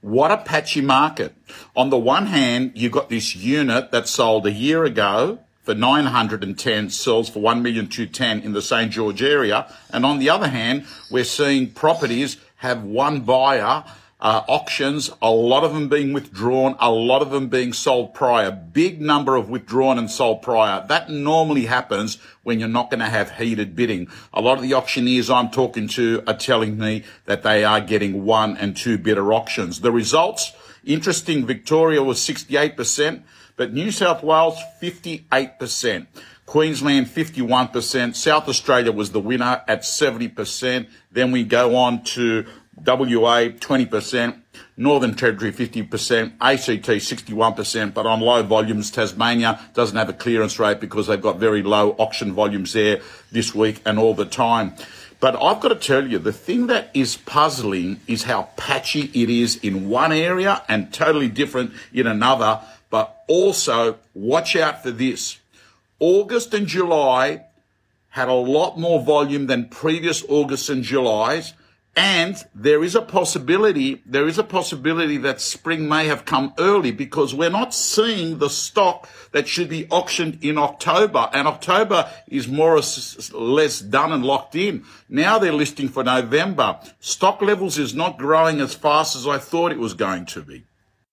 what a patchy market. On the one hand, you've got this unit that sold a year ago for 910 sells for 1,210 in the St. George area. And on the other hand, we're seeing properties have one buyer uh, auctions, a lot of them being withdrawn, a lot of them being sold prior, big number of withdrawn and sold prior. That normally happens when you're not going to have heated bidding. A lot of the auctioneers I'm talking to are telling me that they are getting one and two bidder auctions. The results, interesting, Victoria was 68%, but New South Wales 58%. Queensland 51%. South Australia was the winner at 70%. Then we go on to WA 20%, Northern Territory 50%, ACT 61%, but on low volumes, Tasmania doesn't have a clearance rate because they've got very low auction volumes there this week and all the time. But I've got to tell you, the thing that is puzzling is how patchy it is in one area and totally different in another. But also, watch out for this. August and July had a lot more volume than previous August and Julys. And there is a possibility, there is a possibility that spring may have come early because we're not seeing the stock that should be auctioned in October. And October is more or less done and locked in. Now they're listing for November. Stock levels is not growing as fast as I thought it was going to be.